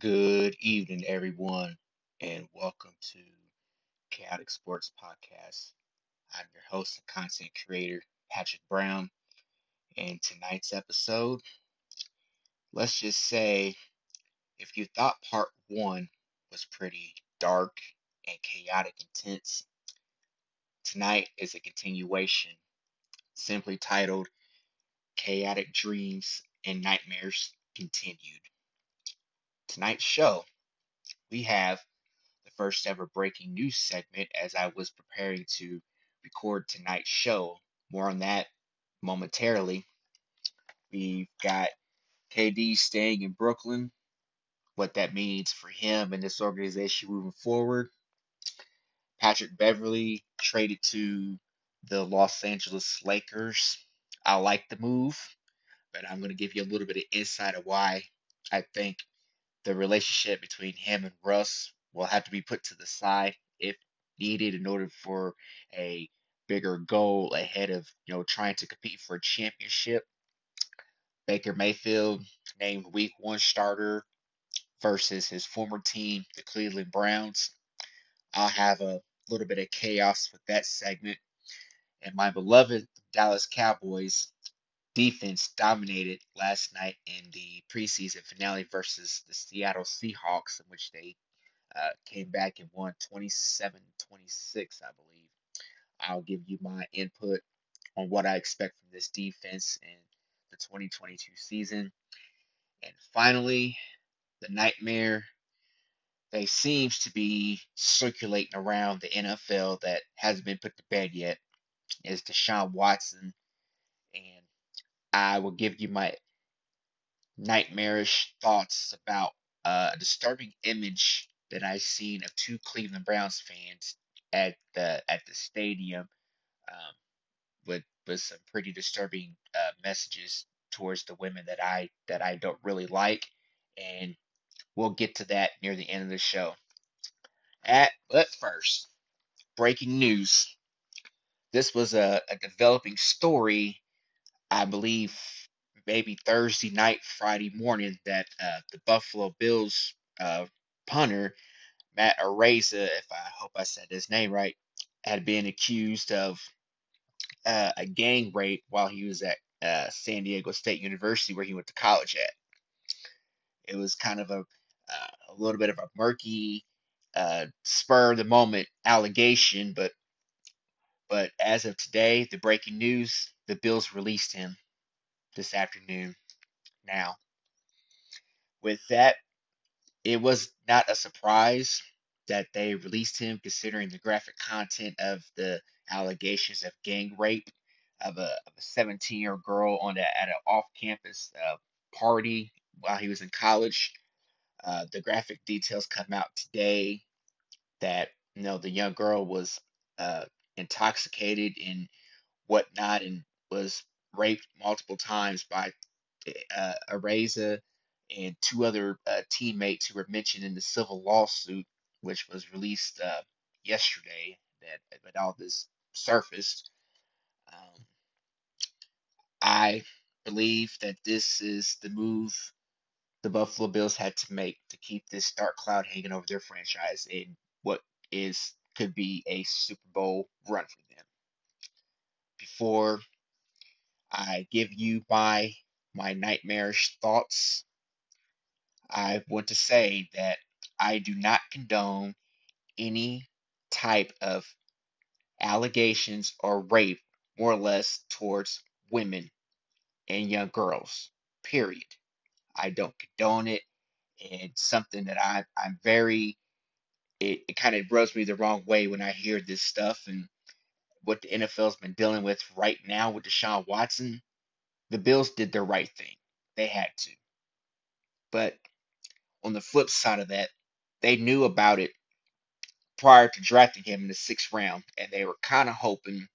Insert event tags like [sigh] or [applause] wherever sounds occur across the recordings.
Good evening, everyone, and welcome to Khaotik Sports Podcast. I'm your host and content creator, Patrick Brown. And tonight's episode, let's just say if you thought part one was pretty dark and chaotic intense, tonight is a continuation, simply titled Khaotik Dreams and Nightmares Continued. Tonight's show, we have the first ever breaking news segment as I was preparing to record tonight's show. More on that momentarily. We've got KD staying in Brooklyn, what that means for him and this organization moving forward. Patrick Beverly traded to the Los Angeles Lakers. I like the move, but I'm going to give you a little bit of insight of why I think the relationship between him and Russ will have to be put to the side if needed in order for a bigger goal ahead of you know trying to compete for a championship. Baker Mayfield named week one starter versus his former team, the Cleveland Browns. I'll have a little bit of chaos with that segment. And my beloved Dallas Cowboys defense dominated last night in the preseason finale versus the Seattle Seahawks, in which they uh, came back and won 27 26, I believe. I'll give you my input on what I expect from this defense the 2022 season. And finally, the nightmare that seems to be circulating around the NFL that hasn't been put to bed yet is Deshaun Watson. And I will give you my nightmarish thoughts about uh, a disturbing image that I've seen of two Cleveland Browns fans at the at the stadium um, with with some pretty disturbing uh, messages towards the women that I that I don't really like, and we'll get to that near the end of the show. At but first, breaking news. This was a, a developing story, I believe, maybe Thursday night, Friday morning, that uh, the Buffalo Bills uh, punter Matt Araiza, if I hope I said his name right, had been accused of uh, a gang rape while he was at uh, San Diego State University, where he went to college at. It was kind of a uh, a little bit of a murky, uh, spur of the moment allegation, but but as of today, the breaking news: the Bills released him this afternoon. Now, with that, it was not a surprise that they released him, considering the graphic content of the allegations of gang rape of a, of a 17 year girl on at an off campus uh, party while he was in college. Uh, the graphic details come out today that you know the young girl was uh, intoxicated and whatnot and was raped multiple times by uh, Araiza and two other uh, teammates who were mentioned in the civil lawsuit, which was released uh, yesterday. That that all this surfaced. I believe that this is the move the Buffalo Bills had to make to keep this dark cloud hanging over their franchise in what is could be a Super Bowl run for them. Before I give you my my nightmarish thoughts, I want to say that I do not condone any type of allegations or rape, more or less, towards women and young girls. Period. I don't condone it. It's something that I, I'm very, it, it kind of rubs me the wrong way when I hear this stuff and what the NFL's been dealing with right now with Deshaun Watson. The Bills did the right thing. They had to. But on the flip side of that, they knew about it prior to drafting him in the sixth round, and they were kind of hoping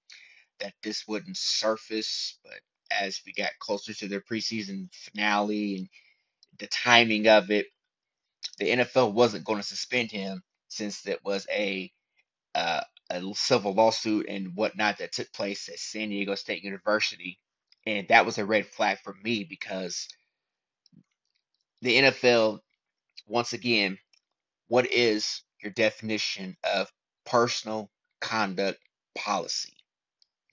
that this wouldn't surface, but as we got closer to the preseason finale and the timing of it, the NFL wasn't going to suspend him since it was a uh, a civil lawsuit and whatnot that took place at San Diego State University, and that was a red flag for me because the NFL once again, what is your definition of personal conduct policy?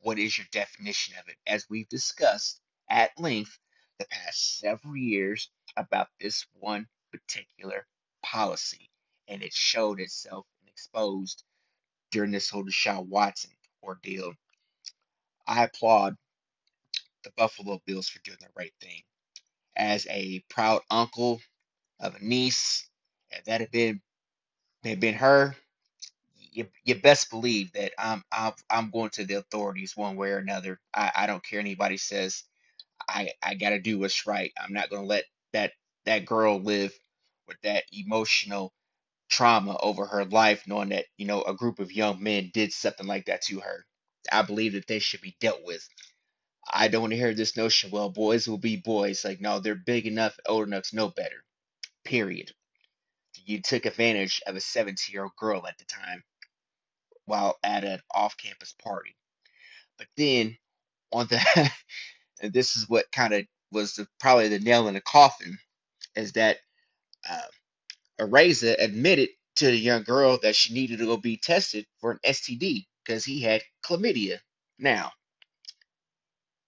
What is your definition of it? As we've discussed at length the past several years about this one particular policy, and it showed itself and exposed during this whole Deshaun Watson ordeal. I applaud the Buffalo Bills for doing the right thing. As a proud uncle of a niece, if that had been had been her, you, you best believe that I'm, I'm I'm going to the authorities one way or another. I, I don't care anybody says I I got to do what's right. I'm not going to let that that girl live with that emotional trauma over her life, knowing that you know a group of young men did something like that to her. I believe that they should be dealt with. I don't want to hear this notion. Well, boys will be boys. Like no, they're big enough, old enough to know better. Period. You took advantage of a 17 year old girl at the time while at an off campus party. But then on the [laughs] and this is what kind of was the, probably the nail in the coffin is that uh, Araiza admitted to the young girl that she needed to go be tested for an STD because he had chlamydia. Now,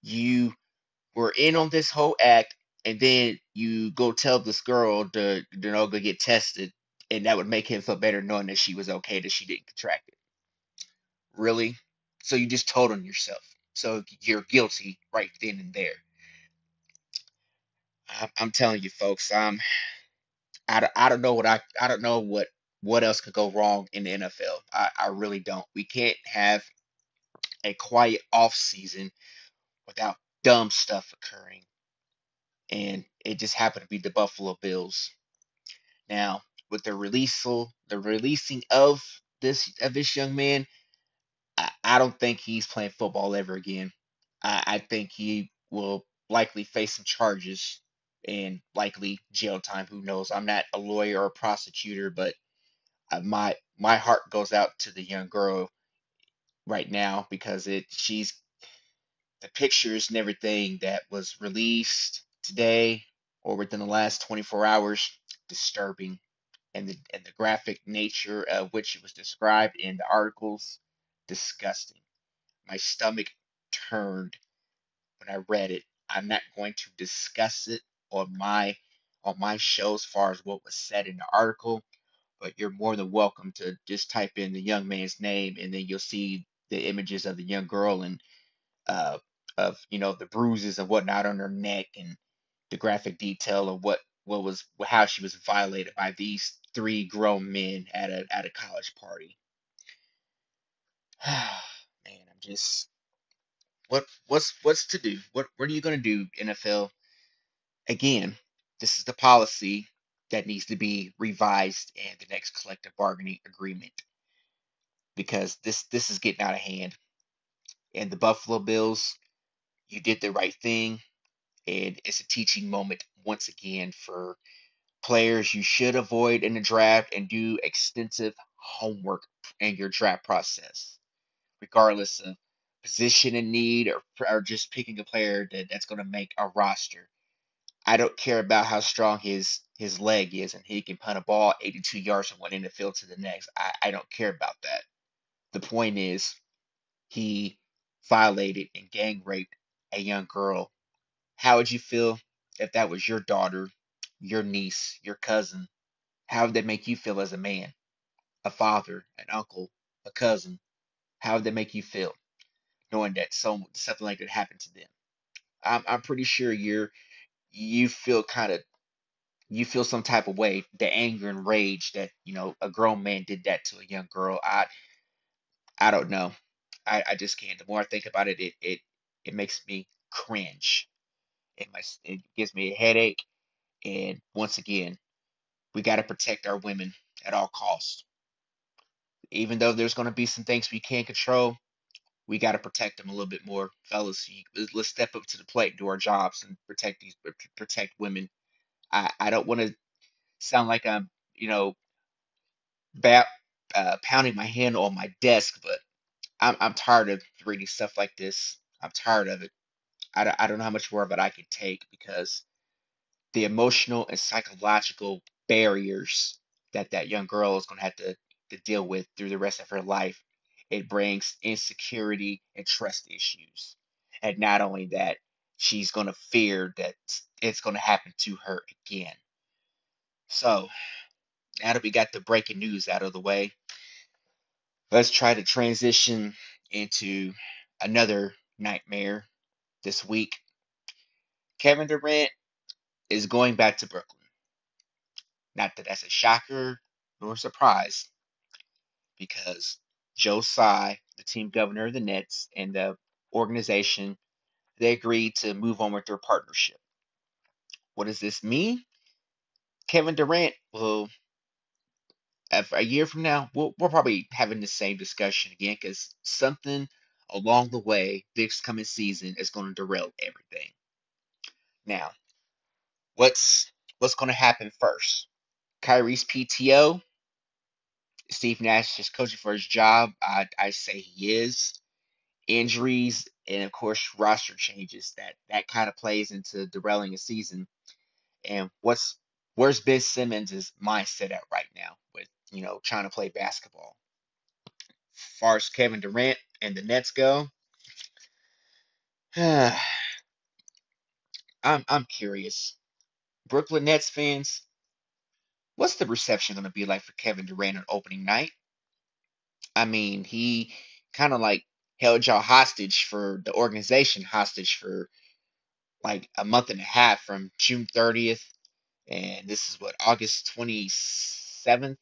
you were in on this whole act, and then you go tell this girl to, you know, go get tested, and that would make him feel better knowing that she was okay, that she didn't contract it. Really? So you just told on yourself. So you're guilty right then and there. I'm telling you, folks. I'm. I, I don't know what I I don't know what what else could go wrong in the NFL. I, I really don't. We can't have a quiet off season without dumb stuff occurring. And it just happened to be the Buffalo Bills. Now, with the release the releasing of this of this young man, I, don't think he's playing football ever again. I, I think he will likely face some charges and likely jail time. Who knows? I'm not a lawyer or a prosecutor, but uh, my my heart goes out to the young girl right now because it she's the pictures and everything that was released today or within the last 24 hours disturbing and the and the graphic nature of which it was described in the articles disgusting my stomach turned when i read it i'm not going to discuss it on my on my show as far as what was said in the article but you're more than welcome to just type in the young man's name and then you'll see the images of the young girl and uh, of you know the bruises and whatnot on her neck and the graphic detail of what what was how she was violated by these three grown men at a at a college party. [sighs] Man, I'm just what what's what's to do? What what are you gonna do, NFL? Again, this is the policy that needs to be revised in the next collective bargaining agreement because this this is getting out of hand. And the Buffalo Bills, you did the right thing, and it's a teaching moment once again for players you should avoid in the draft and do extensive homework in your draft process, regardless of position and need or, or just picking a player that, that's going to make a roster. I don't care about how strong his his leg is and he can punt a ball 82 yards from one end of the field to the next. I, I don't care about that. The point is he violated and gang raped a young girl. How would you feel if that was your daughter, your niece, your cousin? How would that make you feel as a man, a father, an uncle, a cousin? How would that make you feel knowing that some something like that happened to them? I'm I'm pretty sure you're you feel kind of you feel some type of way, the anger and rage that you know a grown man did that to a young girl. I I don't know. I, I just can't. The more I think about it, it it it makes me cringe. It my it gives me a headache. And once again, we got to protect our women at all costs. Even though there's going to be some things we can't control, we got to protect them a little bit more, fellas. Let's step up to the plate, do our jobs, and protect these protect women. I I don't want to sound like I'm you know ba- uh, pounding my hand on my desk, but I'm I'm tired of reading stuff like this. I'm tired of it. I don't, I don't know how much more of it I can take because the emotional and psychological barriers that that young girl is going to have to, to deal with through the rest of her life. It brings insecurity and trust issues. And not only that, she's going to fear that it's going to happen to her again. So, now that we got the breaking news out of the way, let's try to transition into another nightmare this week. Kevin Durant is going back to Brooklyn. Not that that's a shocker nor surprise, because Joe Tsai, the team governor of the Nets, and the organization, they agreed to move on with their partnership. What does this mean? Kevin Durant will, a year from now, we'll, we're probably having the same discussion again because something along the way this coming season is going to derail everything. Now, what's what's going to happen first? Kyrie's PTO. Steve Nash is coaching for his job. I I say he is. Injuries and of course roster changes that that kind of plays into derailing a season. And what's where's Ben Simmons' mindset at right now with you know trying to play basketball? As far as Kevin Durant and the Nets go, [sighs] I'm I'm curious. Brooklyn Nets fans, what's the reception going to be like for Kevin Durant on opening night? I mean, he kind of like held y'all hostage for the organization hostage for like a month and a half from June 30th and this is what August 27th.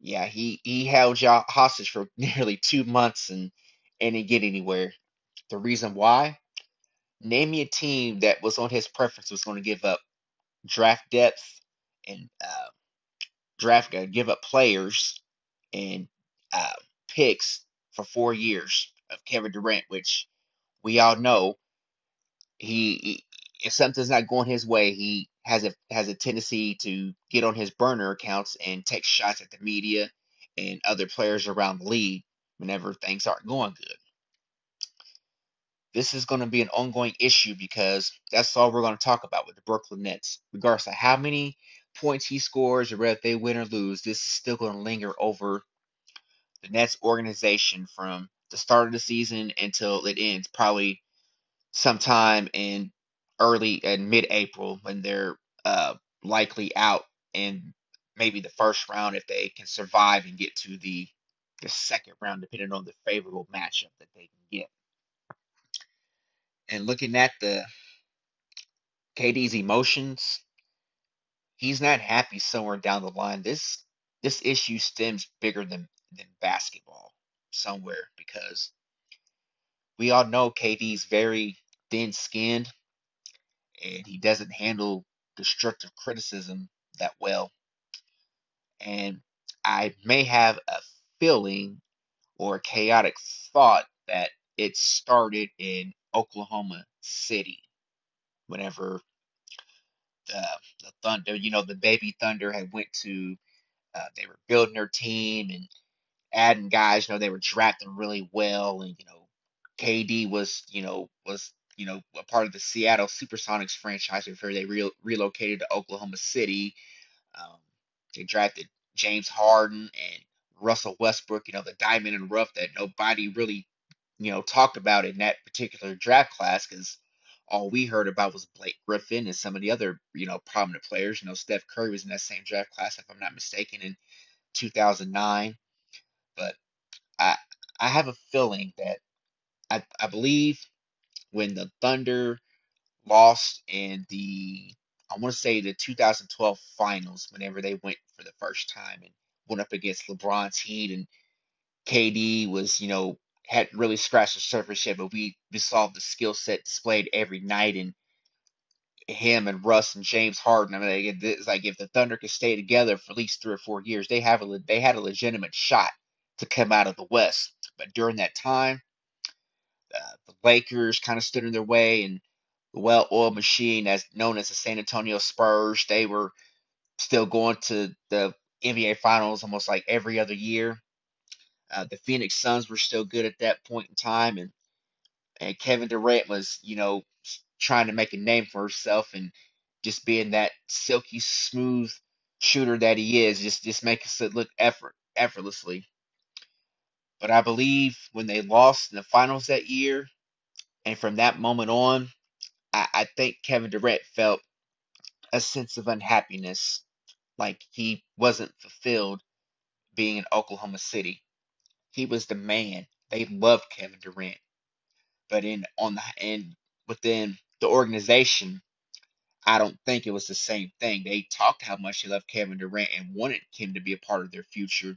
Yeah, he he held y'all hostage for [laughs] nearly 2 months and and didn't get anywhere. The reason why? Name me a team that was on his preference was going to give up draft depth and uh, draft uh, give up players and uh, picks for four years of Kevin Durant, which we all know he, he if something's not going his way, he has a has a tendency to get on his burner accounts and take shots at the media and other players around the league whenever things aren't going good. This is going to be an ongoing issue because that's all we're going to talk about with the Brooklyn Nets. Regardless of how many points he scores or whether they win or lose, this is still going to linger over the Nets organization from the start of the season until it ends, probably sometime in early and mid-April when they're uh, likely out in maybe the first round if they can survive and get to the the second round, depending on the favorable matchup that they can get. And looking at the KD's emotions, he's not happy somewhere down the line. This this issue stems bigger than than basketball somewhere because we all know KD's very thin skinned and he doesn't handle destructive criticism that well. And I may have a feeling or a chaotic thought that it started in Oklahoma City whenever the, the Thunder, you know, the baby Thunder had went to, uh, they were building their team and adding guys, you know, they were drafting really well. And, you know, KD was, you know, was you know, a part of the Seattle Supersonics franchise before they re- relocated to Oklahoma City. Um, they drafted James Harden and Russell Westbrook, you know, the diamond the rough that nobody really, you know, talked about in that particular draft class because all we heard about was Blake Griffin and some of the other, you know, prominent players. You know, Steph Curry was in that same draft class, if I'm not mistaken, in 2009. But I, I have a feeling that I, I believe when the Thunder lost in the I want to say the 2012 finals whenever they went for the first time and went up against LeBron's Heat and KD was you know hadn't really scratched the surface yet, but we, we saw the skill set displayed every night and him and Russ and James Harden. I mean, it's like if the Thunder could stay together for at least three or four years, they have a they had a legitimate shot to come out of the West. But during that time, uh, the Lakers kind of stood in their way, and the well-oiled machine, as known as the San Antonio Spurs, they were still going to the NBA Finals almost like every other year. Uh, the Phoenix Suns were still good at that point in time, and and Kevin Durant was, you know, trying to make a name for himself and just being that silky smooth shooter that he is, just just makes it look effort effortlessly. But I believe when they lost in the finals that year, and from that moment on, I, I think Kevin Durant felt a sense of unhappiness, like he wasn't fulfilled being in Oklahoma City. He was the man. They loved Kevin Durant. But in on the and within the organization, I don't think it was the same thing. They talked how much they loved Kevin Durant and wanted him to be a part of their future.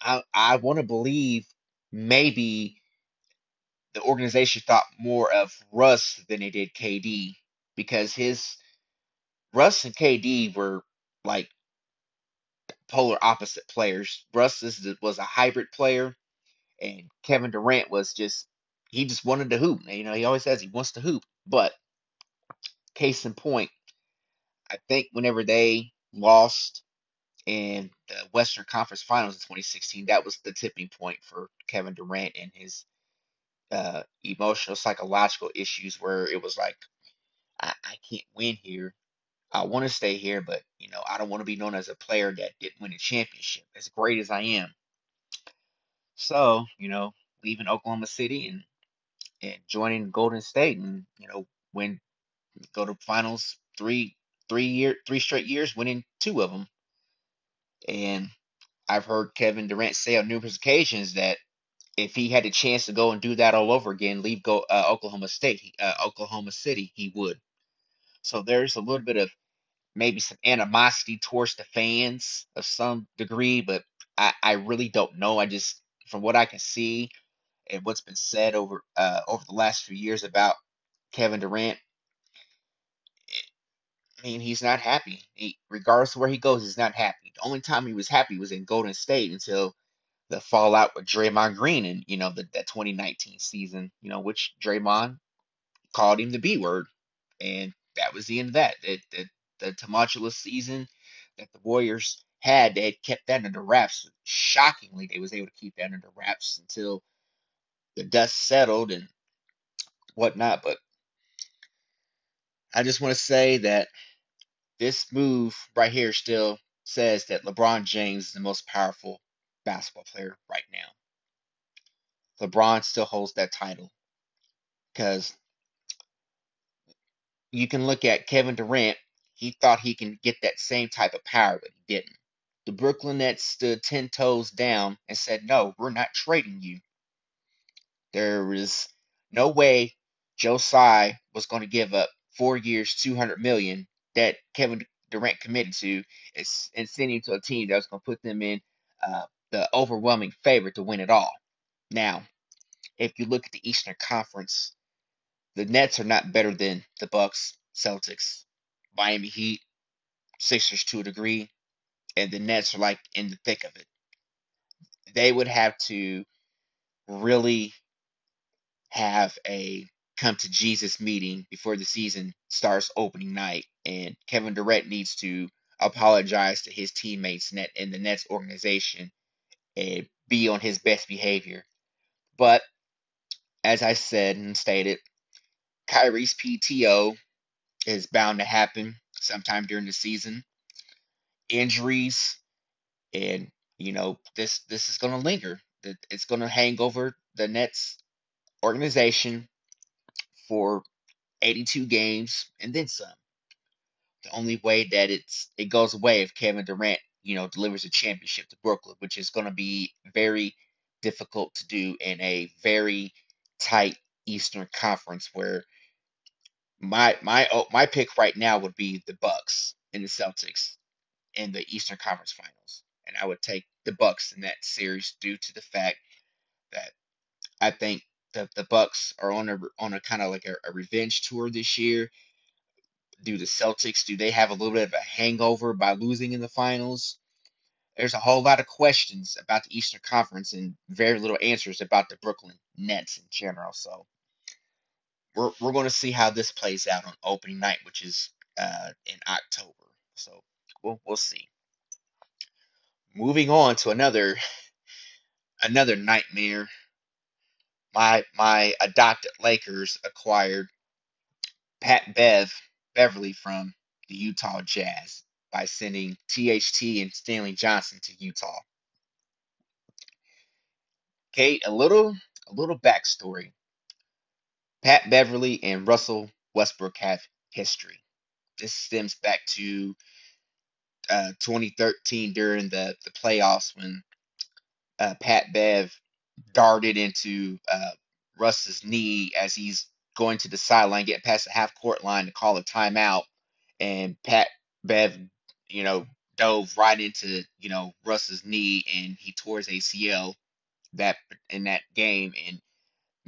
I I want to believe maybe the organization thought more of Russ than they did KD because his Russ and KD were like polar opposite players. Russ is, was a hybrid player, and Kevin Durant was just he just wanted to hoop. You know, he always says he wants to hoop. But case in point, I think whenever they lost in the Western Conference Finals in 2016, that was the tipping point for Kevin Durant and his uh, emotional, psychological issues, where it was like, I, I can't win here. I want to stay here, but you know, I don't want to be known as a player that didn't win a championship. As great as I am, so you know, leaving Oklahoma City and and joining Golden State, and you know, win go to finals three three year three straight years, winning two of them. And I've heard Kevin Durant say on numerous occasions that if he had a chance to go and do that all over again, leave go uh, Oklahoma State, uh, Oklahoma City, he would. So there's a little bit of maybe some animosity towards the fans of some degree, but I, I really don't know. I just from what I can see and what's been said over uh, over the last few years about Kevin Durant, I mean he's not happy. He, regardless of where he goes, he's not happy. The only time he was happy was in Golden State until the fallout with Draymond Green and you know the that 2019 season, you know which Draymond called him the B word, and that was the end of that. It, it, the tumultuous season that the Warriors had, they had kept that under wraps. Shockingly, they was able to keep that under wraps until the dust settled and whatnot. But I just want to say that this move right here still says that LeBron James is the most powerful basketball player right now. LeBron still holds that title because you can look at Kevin Durant. He thought he can get that same type of power, but he didn't. The Brooklyn Nets stood 10 toes down and said, No, we're not trading you. There was no way Joe Tsai was going to give up four years, 200 million that Kevin Durant committed to and send him to a team that was going to put them in uh, the overwhelming favorite to win it all. Now, if you look at the Eastern Conference, the Nets are not better than the Bucks, Celtics, Miami Heat, Sixers to a degree, and the Nets are like in the thick of it. They would have to really have a come to Jesus meeting before the season starts opening night, and Kevin Durant needs to apologize to his teammates net in the Nets organization and be on his best behavior. But as I said and stated, Kyrie's PTO is bound to happen sometime during the season. Injuries and you know this this is going to linger. It's going to hang over the Nets organization for 82 games and then some. The only way that it's it goes away if Kevin Durant, you know, delivers a championship to Brooklyn, which is going to be very difficult to do in a very tight Eastern Conference where my my oh, my pick right now would be the Bucks and the Celtics in the Eastern Conference Finals, and I would take the Bucks in that series due to the fact that I think the the Bucks are on a on a kind of like a, a revenge tour this year. Do the Celtics do they have a little bit of a hangover by losing in the finals? there's a whole lot of questions about the Eastern Conference and very little answers about the Brooklyn Nets in general. So we're we're going to see how this plays out on opening night, which is uh, in October. So we'll we'll see. Moving on to another another nightmare. My my adopted Lakers acquired Pat Bev Beverly from the Utah Jazz by sending THT and Stanley Johnson to Utah. Kate, a little a little backstory. Pat Beverly and Russell Westbrook have history. This stems back to uh, 2013 during the, the playoffs when uh, Pat Bev darted into uh, Russ's knee as he's going to the sideline, getting past the half court line to call a timeout, and Pat Bev, you know, dove right into you know Russ's knee, and he tore his ACL that in that game and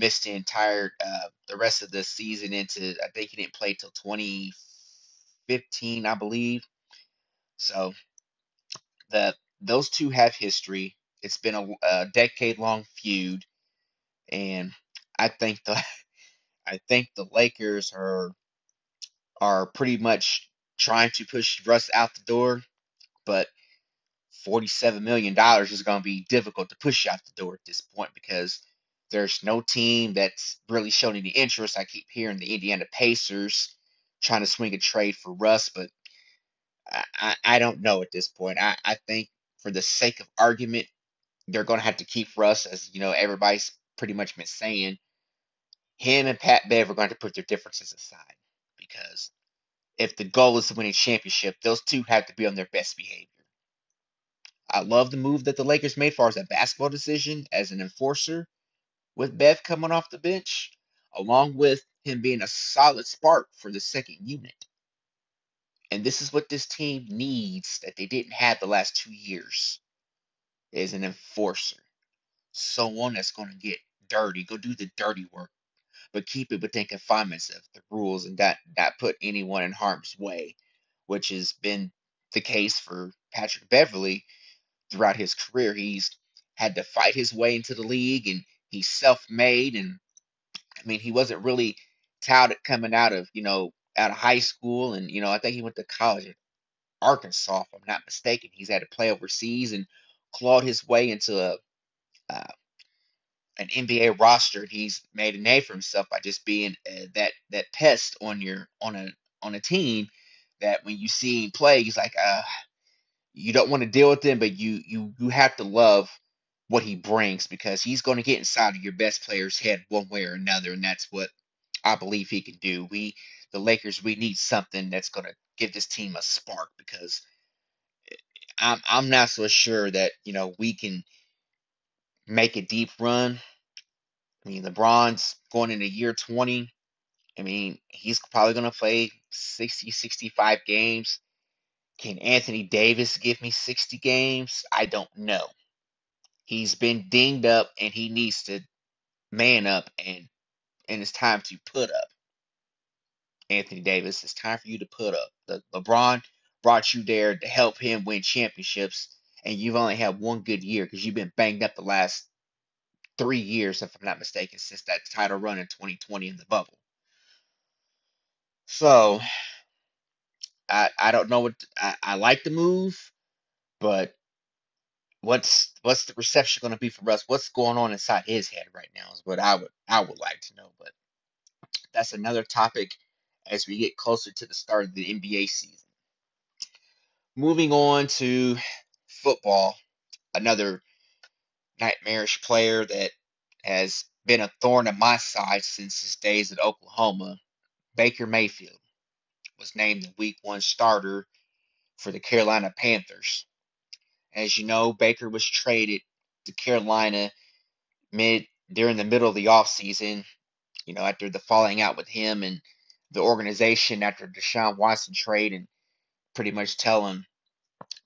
missed the entire uh, the rest of the season into I think he didn't play till 2015, I believe. So the those two have history. It's been a, a decade long feud, and I think the [laughs] I think the Lakers are are pretty much trying to push Russ out the door, but $47 million is going to be difficult to push out the door at this point because there's no team that's really shown any interest. I keep hearing the Indiana Pacers trying to swing a trade for Russ, but I, I, I don't know at this point. I, I think for the sake of argument, they're going to have to keep Russ, as you know, everybody's pretty much been saying. Him and Pat Bev are going to put their differences aside because if the goal is to win a championship, those two have to be on their best behavior. I love the move that the Lakers made far as a basketball decision as an enforcer with Bev coming off the bench, along with him being a solid spark for the second unit. And this is what this team needs that they didn't have the last two years is an enforcer. Someone that's going to get dirty, go do the dirty work, but keep it within confinements of the rules and not, not put anyone in harm's way, which has been the case for Patrick Beverly throughout his career. He's had to fight his way into the league and he's self-made and I mean he wasn't really touted coming out of, you know, out of high school and you know, I think he went to college at Arkansas if I'm not mistaken. He's had to play overseas and clawed his way into a uh, an NBA roster and he's made a name for himself by just being uh, that that pest on your on a on a team that when you see him play he's like uh you don't want to deal with him, but you you you have to love what he brings because he's going to get inside of your best player's head one way or another, and that's what I believe he can do. We the Lakers we need something that's going to give this team a spark because eh, I'm I'm not so sure that you know we can make a deep run. I mean, LeBron's going into year 20. I mean, he's probably going to play 60, 65 games. Can Anthony Davis give me 60 games? I don't know. He's been dinged up and he needs to man up and and it's time to put up. Anthony Davis, it's time for you to put up. LeBron brought you there to help him win championships and you've only had one good year because you've been banged up the last three years, if I'm not mistaken, since that title run in 2020 in the bubble. So I I don't know what I, I like the move, but what's what's the reception going to be for Russ? What's going on inside his head right now is what I would I would like to know. But that's another topic as we get closer to the start of the NBA season. Moving on to football, another nightmarish player that has been a thorn in my side since his days at Oklahoma, Baker Mayfield, was named the Week One starter for the Carolina Panthers. As you know, Baker was traded to Carolina mid during the middle of the offseason, you know, after the falling out with him and the organization after Deshaun Watson trade and pretty much telling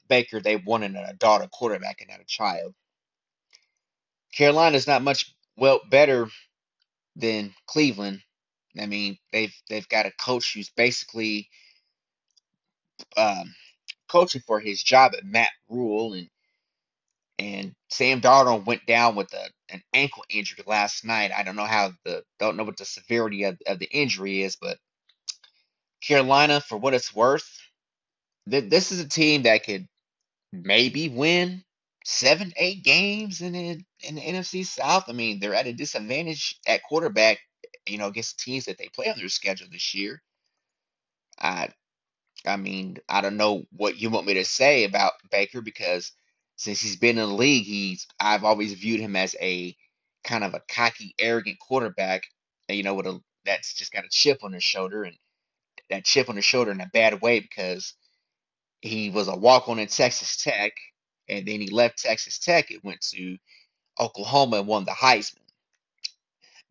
Baker they wanted a quarterback and not a child. Carolina's not much well better than Cleveland. I mean, they've they've got a coach who's basically um, coaching for his job at Matt Rhule and And Sam Darnold went down with a, an ankle injury last night. I don't know how the don't know what the severity of, of the injury is, but Carolina, for what it's worth, th- this is a team that could maybe win seven, eight games in the, in the NFC South. I mean, they're at a disadvantage at quarterback, you know, against teams that they play on their schedule this year. I I mean, I don't know what you want me to say about Baker because since he's been in the league, he's I've always viewed him as a kind of a cocky, arrogant quarterback, you know, with a that's just got a chip on his shoulder and that chip on his shoulder in a bad way because he was a walk on at Texas Tech and then he left Texas Tech and went to Oklahoma and won the Heisman.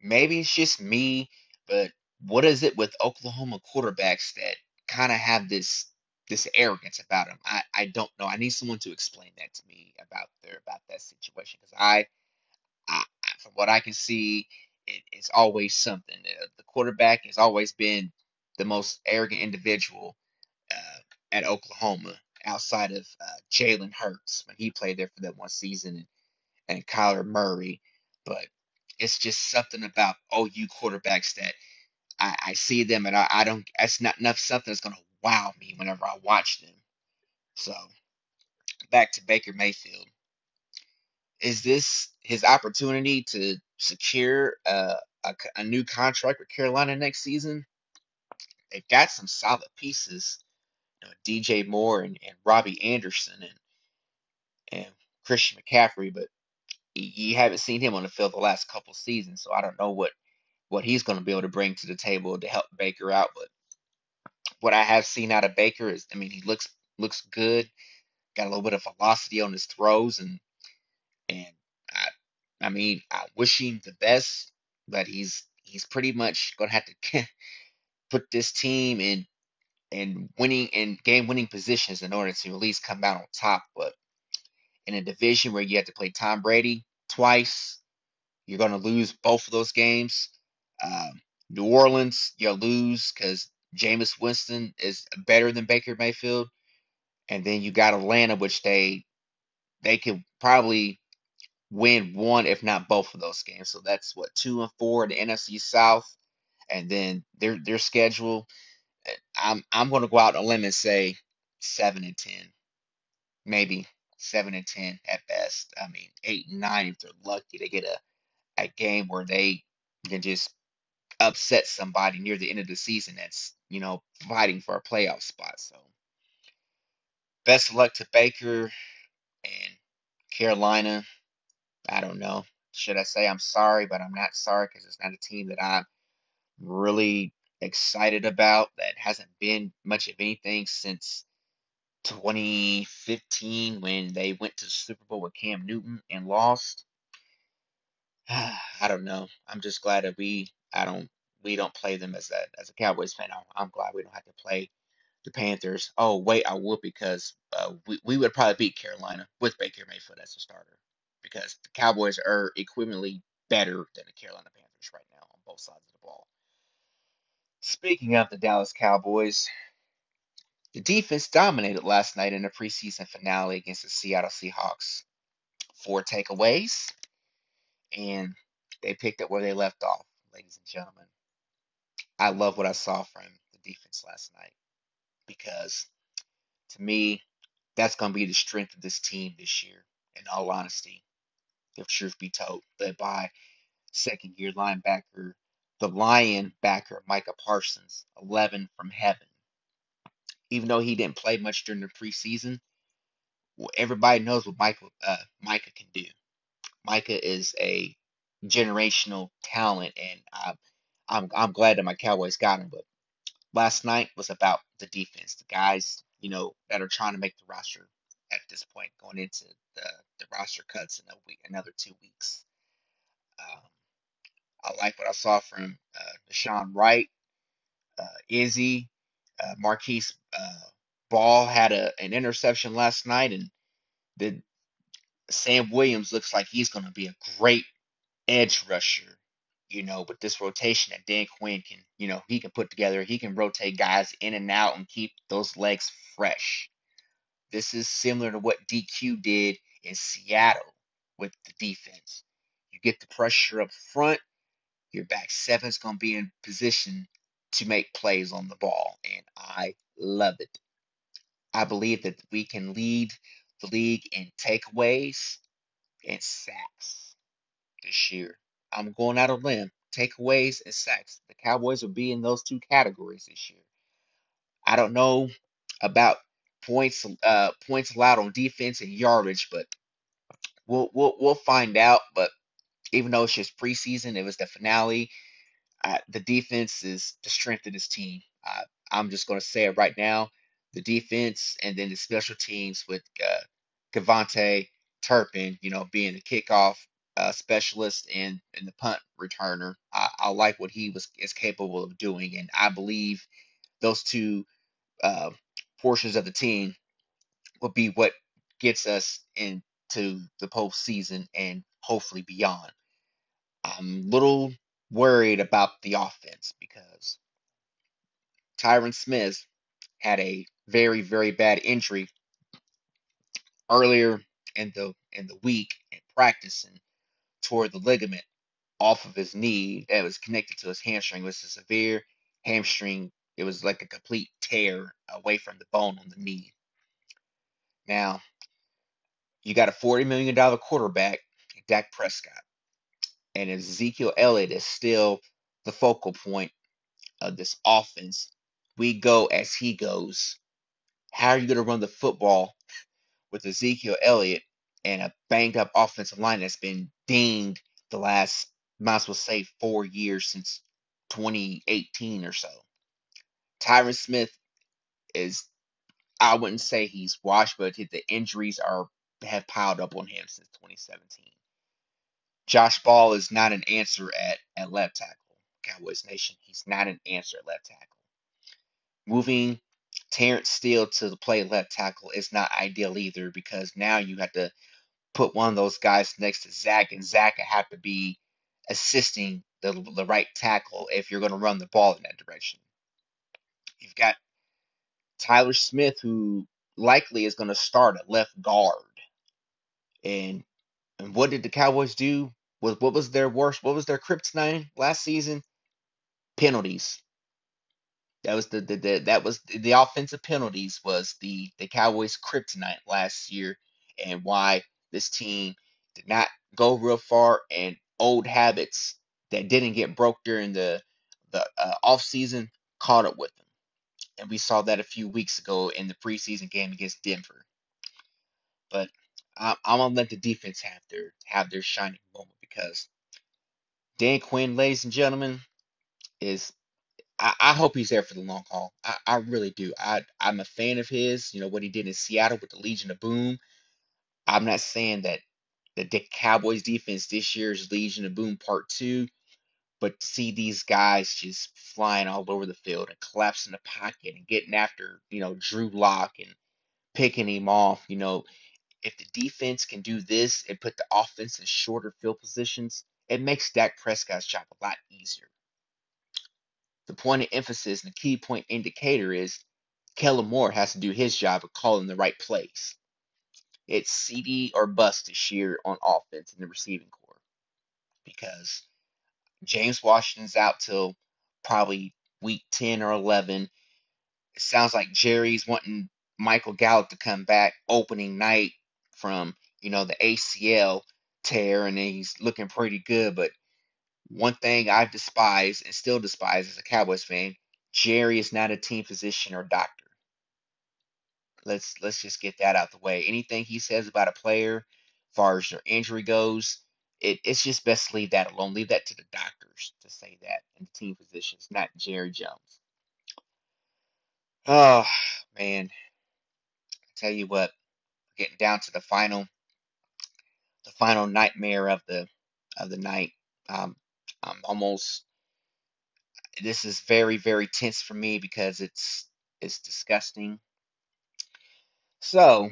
Maybe it's just me, but what is it with Oklahoma quarterbacks that kind of have this this arrogance about him. I I don't know. I need someone to explain that to me about their about that situation because I, I from what I can see, it, it's always something. The quarterback has always been the most arrogant individual uh, at Oklahoma outside of uh, Jalen Hurts when he played there for that one season and, and Kyler Murray. But it's just something about OU quarterbacks that I, I see them and I, I don't. That's not enough something that's gonna wow me whenever I watch them. So back to Baker Mayfield. Is this his opportunity to secure a, a new contract with Carolina next season? They've got some solid pieces, you know, DJ Moore and, and Robbie Anderson and and Christian McCaffrey, but you haven't seen him on the field the last couple seasons, so I don't know what what he's going to be able to bring to the table to help Baker out. But what I have seen out of Baker is, I mean, he looks looks good, got a little bit of velocity on his throws, and and I, I mean, I wish him the best, but he's he's pretty much going to have to [laughs] put this team in in winning in game winning positions in order to at least come out on top. But in a division where you have to play Tom Brady twice, you're going to lose both of those games. Um, New Orleans, you'll lose because Jameis Winston is better than Baker Mayfield, and then you got Atlanta, which they they could probably win one, if not both of those games. So that's what two and four in the NFC South, and then their their schedule. I'm I'm going to go out on a limb and say seven and ten, maybe seven and ten at best. I mean eight and nine if they're lucky. They get a a game where they can just upset somebody near the end of the season that's you know fighting for a playoff spot. So best of luck to Baker and Carolina. I don't know. Should I say I'm sorry, but I'm not sorry because it's not a team that I'm really excited about. That hasn't been much of anything since 2015 when they went to the Super Bowl with Cam Newton and lost. [sighs] I don't know. I'm just glad that we I don't we don't play them as a as a Cowboys fan. I'm, I'm glad we don't have to play the Panthers. Oh wait, I would because uh, we we would probably beat Carolina with Baker Mayfield as a starter because the Cowboys are equivalently better than the Carolina Panthers right now on both sides of the ball. Speaking of the Dallas Cowboys, the defense dominated last night in the preseason finale against the Seattle Seahawks. Four takeaways, and they picked up where they left off, ladies and gentlemen. I love what I saw from the defense last night because to me, that's going to be the strength of this team this year, in all honesty, if truth be told, led by second year linebacker, the lion backer, Micah Parsons, 11 from heaven. Even though he didn't play much during the preseason, well, everybody knows what Micah, uh, Micah can do. Micah is a generational talent, and I, I'm I'm glad that my Cowboys got him. But last night was about the defense, the guys you know that are trying to make the roster at this point, going into the the roster cuts in a week, another two weeks. Um, I like what I saw from uh, Deshaun Wright, uh, Izzy, uh, Marquise uh, Ball had a an interception last night, and the Sam Williams looks like he's going to be a great edge rusher. You know, with this rotation that Dan Quinn can, you know, he can put together. He can rotate guys in and out and keep those legs fresh. This is similar to what DQ did in Seattle with the defense. You get the pressure up front, your back seven is going to be in position to make plays on the ball, and I love it. I believe that we can lead the league in takeaways and sacks this year. I'm going out a limb. Takeaways and sacks. The Cowboys will be in those two categories this year. I don't know about points uh points allowed on defense and yardage, but we'll we'll we'll find out. But even though it's just preseason, it was the finale. Uh, the defense is the strength of this team. Uh, I'm just going to say it right now. The defense and then the special teams with uh, KaVontae Turpin, you know, being the kickoff uh, specialist and, and the punt returner. I, I like what he was is capable of doing, and I believe those two uh, portions of the team will be what gets us into the postseason and hopefully beyond. I'm a little worried about the offense because Tyron Smith had a very, very bad injury earlier in the in the week in practice and tore the ligament off of his knee that was connected to his hamstring. It was a severe hamstring. It was like a complete tear away from the bone on the knee. Now, you got a $40 million quarterback, Dak Prescott, and Ezekiel Elliott is still the focal point of this offense. We go as he goes. How are you going to run the football with Ezekiel Elliott and a banged up offensive line that's been dinged the last, might as well say, four years since 2018 or so? Tyron Smith is, I wouldn't say he's washed, but the injuries are have piled up on him since 2017. Josh Ball is not an answer at, at left tackle. Cowboys Nation, he's not an answer at left tackle. Moving Terence Steele to the play left tackle is not ideal either because now you have to put one of those guys next to Zack, and Zack have to be assisting the, the right tackle if you're going to run the ball in that direction. You've got Tyler Smith, who likely is going to start at left guard. And and what did the Cowboys do? Was what was their worst? What was their kryptonite last season? Penalties. That was the, the, the that was the offensive penalties was the the Cowboys' kryptonite last year, and why this team did not go real far and old habits that didn't get broke during the the uh, off season caught up with them, and we saw that a few weeks ago in the preseason game against Denver. But I, I'm gonna let the defense have their have their shining moment because Dan Quinn, ladies and gentlemen, is I, I hope he's there for the long haul. I, I really do. I I'm a fan of his. You know what he did in Seattle with the Legion of Boom. I'm not saying that the Cowboys defense this year is Legion of Boom Part Two, but to see these guys just flying all over the field and collapsing the pocket and getting after you know Drew Lock and picking him off, you know, if the defense can do this and put the offense in shorter field positions, it makes Dak Prescott's job a lot easier. The point of emphasis and the key point indicator is Kellen Moore has to do his job of calling the right plays. It's CeeDee or bust this year on offense in the receiving corps because James Washington's out till probably week 10 or 11. It sounds like Jerry's wanting Michael Gallup to come back opening night from, you know, the ACL tear and he's looking pretty good. But one thing I despise and still despise as a Cowboys fan, Jerry is not a team physician or doctor. Let's let's just get that out the way. Anything he says about a player, as far as their injury goes, it, it's just best to leave that alone. Leave that to the doctors to say that and the team physicians, not Jerry Jones. Oh man. I tell you what, getting down to the final the final nightmare of the of the night. Um, I'm almost. This is very very tense for me because it's it's disgusting. So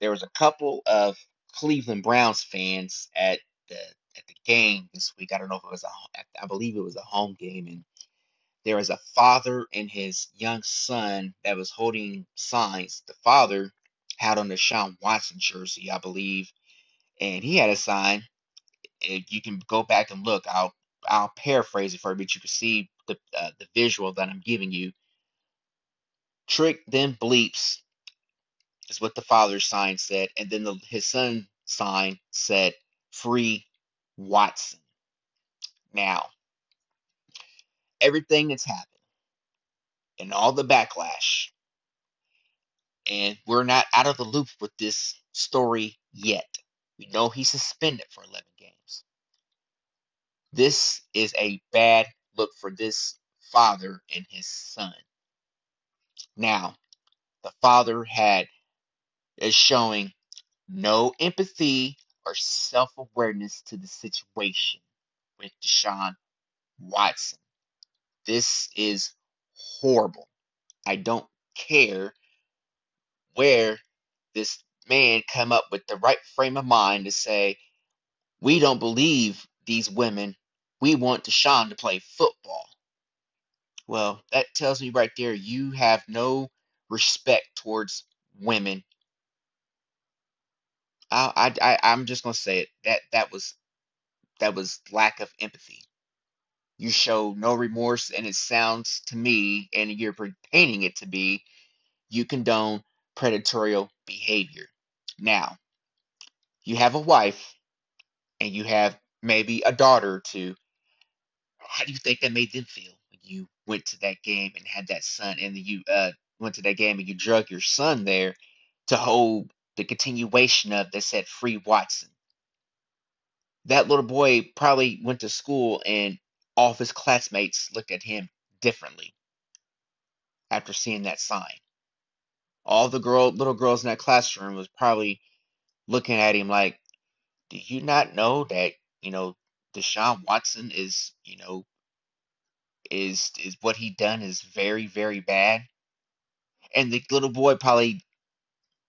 there was a couple of Cleveland Browns fans at the at the game this week. I don't know if it was a I believe it was a home game, and there was a father and his young son that was holding signs. The father had on Deshaun Watson jersey, I believe, and he had a sign. And you can go back and look. I'll I'll paraphrase it for you, but you can see the uh, the visual that I'm giving you. Trick then bleeps is what the father's sign said, and then the, his son sign said free Watson. Now, everything that's happened and all the backlash, and we're not out of the loop with this story yet. We know he's suspended for 11 games. This is a bad look for this father and his son. Now, the father had is showing no empathy or self-awareness to the situation with Deshaun Watson. This is horrible. I don't care where this man come up with the right frame of mind to say we don't believe these women. We want Deshaun to play football. Well, that tells me right there you have no respect towards women. I, I, I I'm just gonna say it. That that was that was lack of empathy. You show no remorse, and it sounds to me, and you're painting it to be, you condone predatory behavior. Now, you have a wife, and you have maybe a daughter or two. How do you think that made them feel you went to that game and had that son, and you uh went to that game and you drug your son there to hold the continuation of that said free Watson? that little boy probably went to school and all of his classmates looked at him differently after seeing that sign. All the girl little girls in that classroom was probably looking at him like, Do you not know that, you know, Deshaun Watson is, you know, is is what he done is very, very bad? And the little boy probably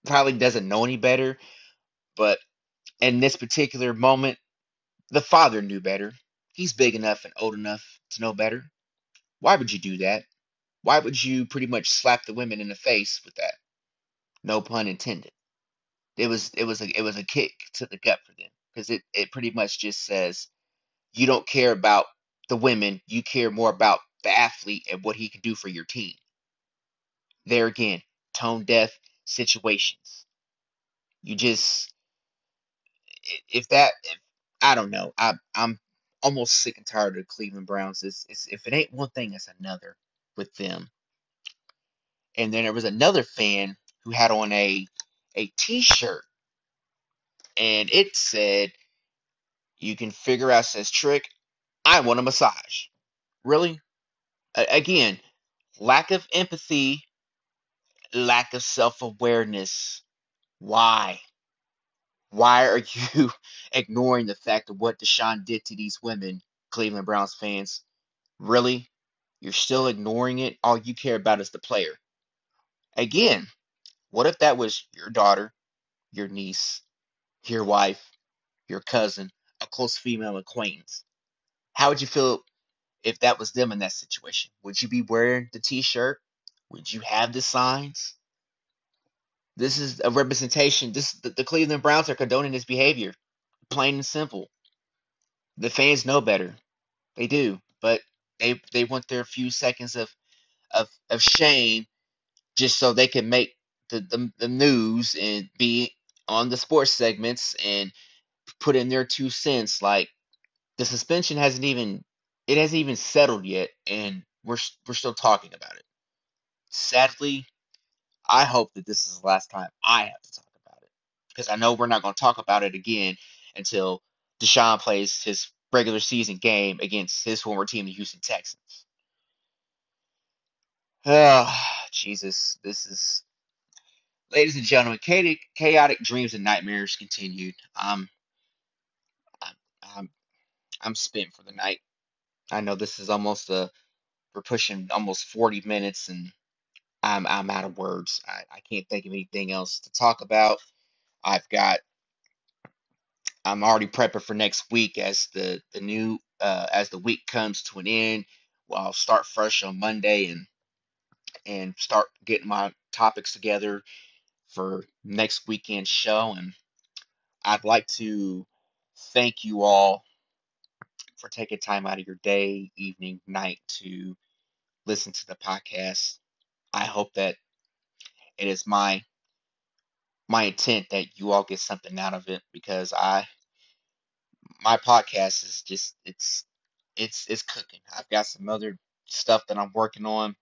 probably doesn't know any better, but in this particular moment, the father knew better. He's big enough and old enough to know better. Why would you do that? Why would you pretty much slap the women in the face with that? No pun intended. It was it was a it was a kick to the gut for them because it it pretty much just says you don't care about the women, you care more about the athlete and what he can do for your team. There again, tone deaf situations. You just if that if, I don't know. I I'm almost sick and tired of the Cleveland Browns. It's, it's if it ain't one thing, it's another with them. And then there was another fan who had on a a T-shirt, and it said, "You can figure out says trick. I want a massage." Really? A- again, lack of empathy, lack of self-awareness. Why? Why are [laughs] you ignoring the fact of what Deshaun did to these women, Cleveland Browns fans? Really? You're still ignoring it? All you care about is the player. Again, what if that was your daughter, your niece, your wife, your cousin, a close female acquaintance? How would you feel if that was them in that situation? Would you be wearing the t shirt? Would you have the signs? This is a representation. This the, the Cleveland Browns are condoning this behavior. Plain and simple. The fans know better. They do. But they they want their few seconds of of, of shame just so they can make the, the, the news and be on the sports segments and put in their two cents. Like the suspension hasn't even it hasn't even settled yet, and we're we're still talking about it. Sadly, I hope that this is the last time I have to talk about it because I know we're not going to talk about it again until Deshaun plays his regular season game against his former team, the Houston Texans. Oh, Jesus, this is, ladies and gentlemen, Khaotik, Khaotik dreams and nightmares continued. I'm, I'm spent for the night. I know this is almost a, we're pushing almost 40 minutes, and I'm, I'm out of words. I, I can't think of anything else to talk about. I've got, I'm already prepping for next week as the, the new, uh, as the week comes to an end. Well, I'll start fresh on Monday and and start getting my topics together for next weekend show. And I'd like to thank you all for taking time out of your day, evening, night to listen to the podcast. I hope that it is my my intent that you all get something out of it because I my podcast is just it's it's it's cooking. I've got some other stuff that I'm working on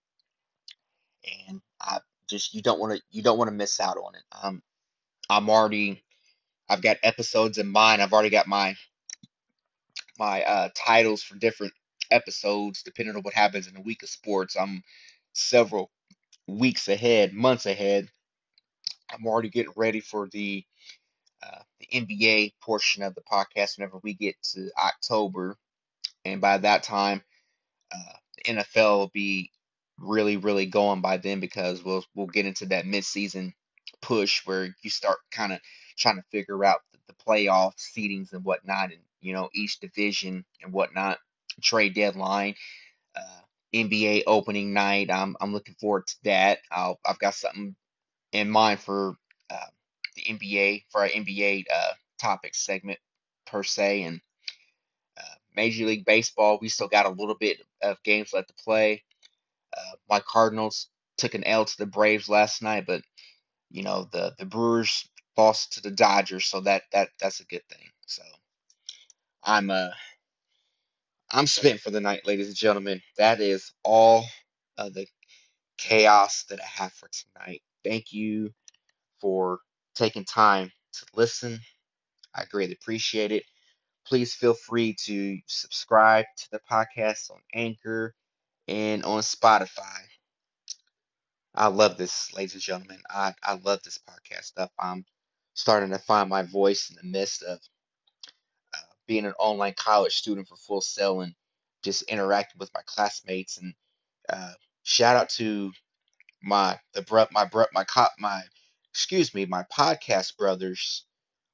and I just you don't want to you don't want to miss out on it. Um I'm already I've got episodes in mind. I've already got my my uh titles for different episodes depending on what happens in the week of sports. I'm several weeks ahead, months ahead. I'm already getting ready for the uh, the NBA portion of the podcast whenever we get to October, and by that time, uh, the NFL will be really, really going by then because we'll we'll get into that midseason push where you start kind of trying to figure out the, the playoff seedings and whatnot, and you know each division and whatnot, trade deadline, uh, NBA opening night. I'm I'm looking forward to that. I'll I've got something in mind for uh, the NBA for our NBA uh, topic segment per se, and uh, Major League Baseball. We still got a little bit of games left to play. Uh, my Cardinals took an L to the Braves last night, but you know the the Brewers lost to the Dodgers, so that that that's a good thing. So I'm uh I'm spent for the night, ladies and gentlemen. That is all of the chaos that I have for tonight. Thank you for taking time to listen. I greatly appreciate it. Please feel free to subscribe to the podcast on Anchor and on Spotify. I love this, ladies and gentlemen. I, I love this podcast stuff. I'm starting to find my voice in the midst of being an online college student for Full Sail and just interacting with my classmates. And uh, shout out to my the bro my bro my cop my excuse me my podcast brothers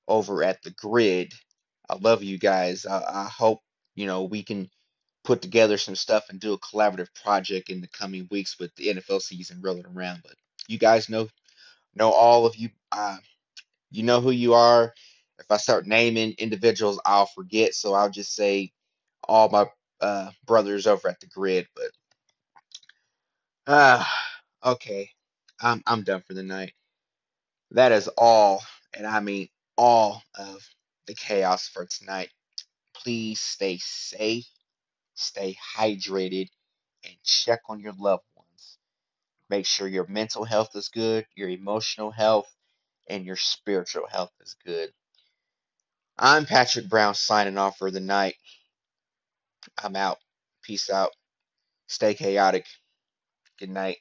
over at the Grid. I love you guys. I, I hope you know we can put together some stuff and do a collaborative project in the coming weeks with the NFL season rolling around. But you guys know know all of you. Uh, you know who you are. If I start naming individuals, I'll forget. So I'll just say all my uh, brothers over at the Grid. But uh, okay, I'm I'm done for the night. That is all, and I mean all of the chaos for tonight. Please stay safe, stay hydrated, and check on your loved ones. Make sure your mental health is good, your emotional health, and your spiritual health is good. I'm Patrick Brown signing off for the night. I'm out. Peace out. Stay chaotic. Good night.